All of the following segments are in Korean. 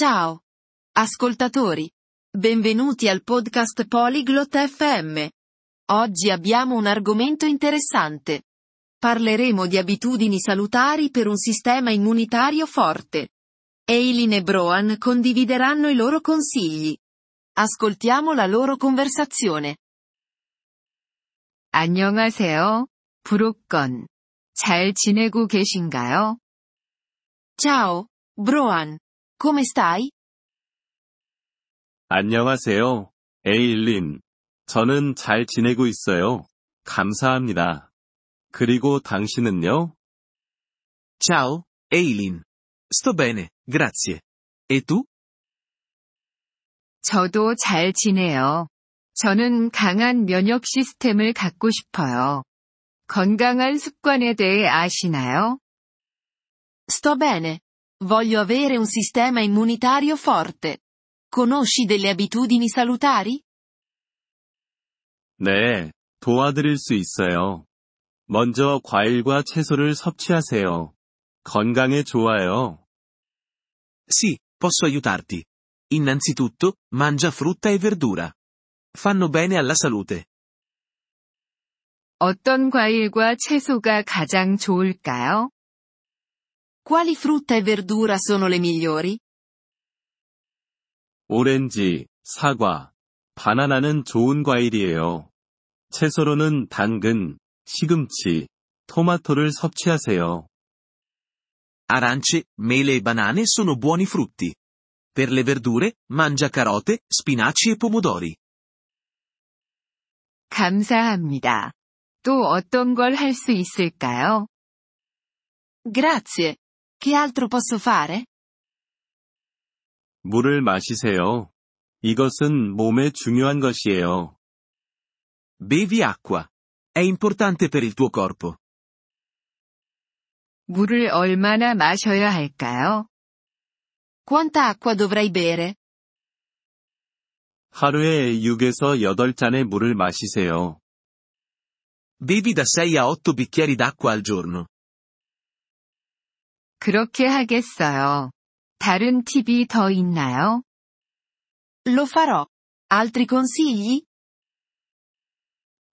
Ciao. Ascoltatori. Benvenuti al podcast Polyglot FM. Oggi abbiamo un argomento interessante. Parleremo di abitudini salutari per un sistema immunitario forte. Eileen e Broan condivideranno i loro consigli. Ascoltiamo la loro conversazione. 안녕하세요. 브로건. 잘 지내고 계신가요? Ciao, Broan. Come stai? 안녕하세요, 에일린. 저는 잘 지내고 있어요. 감사합니다. 그리고 당신은요? Ciao, Eileen. Sto bene, grazie. E tu? 저도 잘 지내요. 저는 강한 면역 시스템을 갖고 싶어요. 건강한 습관에 대해 아시나요? Sto bene. Voglio avere un sistema immunitario forte. Conosci delle abitudini salutari? 네, 도와드릴 수 있어요. 먼저 과일과 채소를 섭취하세요. 건강에 좋아요. Sì, posso aiutarti. Innanzitutto, mangia frutta e verdura. Fanno bene alla salute. 어떤 과일과 채소가 가장 좋을까요? Quali frutta e verdura sono le migliori? 오렌지, 사과, 바나나는 좋은 과일이에요. 채소로는 당근, 시금치, 토마토를 섭취하세요. Arance, mele e banane sono buoni frutti. Per le verdure, mangia carote, spinaci e pomodori. 감사합니다. 또 어떤 걸 할 수 있을까요? Grazie. Che altro posso fare? 물을 마시세요. 이것은 몸에 중요한 것이에요. Bevi acqua. È importante per il tuo corpo. 물을 얼마나 마셔야 할까요? Quanta acqua dovrei bere? 하루에 6에서 8잔의 물을 마시세요. Bevi da 6 a 8 bicchieri d'acqua al giorno. 그렇게 하겠어요. 다른 팁이 더 있나요? Lo farò. Altri consigli?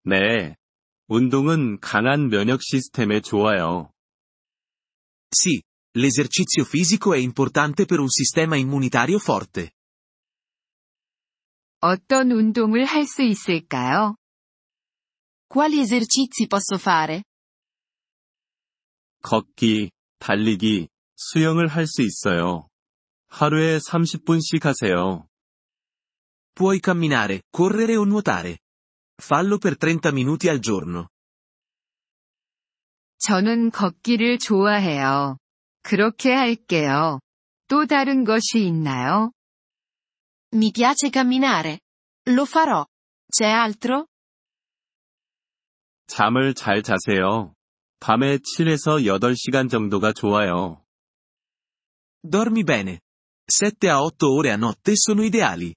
네. 운동은 강한 면역 시스템에 좋아요. Sì, l'esercizio fisico è importante per un sistema immunitario forte. 어떤 운동을 할 수 있을까요? Quali esercizi posso fare? 걷기, 달리기, 수영을 할 수 있어요. 하루에 30분씩 하세요. Puoi camminare, correre o nuotare. Fallo per 30 minuti al giorno. 저는 걷기를 좋아해요. 그렇게 할게요. 또 다른 것이 있나요? Mi piace camminare. Lo farò. C'è altro? 잠을 잘 자세요. 밤에 7에서 8시간 정도가 좋아요. Dormi bene. 7 a 8 ore a notte sono ideali.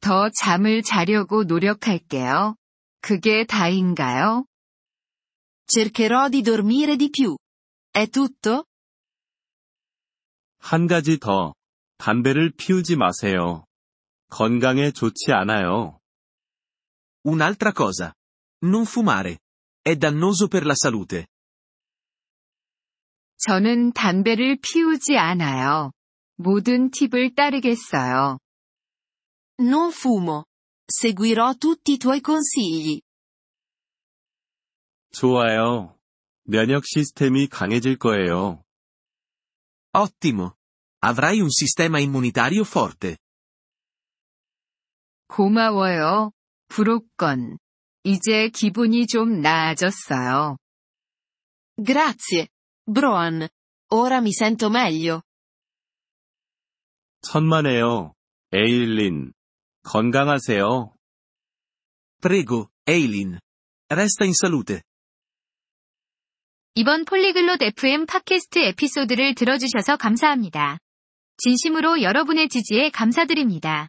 더 잠을 자려고 노력할게요. 그게 다인가요? Cercherò di dormire di più. È tutto? 한 가지 더. 담배를 피우지 마세요. 건강에 좋지 않아요. Un'altra cosa. Non fumare. È dannoso per la salute. 저는 담배를 피우지 않아요. 모든 팁을 따르겠어요. Non fumo. Seguirò tutti i tuoi consigli. 좋아요. 면역 시스템이 강해질 거예요. Ottimo. Avrai un sistema immunitario forte. 고마워요. 브로건. 이제 기분이 좀 나아졌어요. Grazie. Broan. Ora mi sento meglio. 천만에요. 에일린. 건강하세요. Prego, Eileen. Resta in salute. 이번 폴리글롯 FM 팟캐스트 에피소드를 들어주셔서 감사합니다. 진심으로 여러분의 지지에 감사드립니다.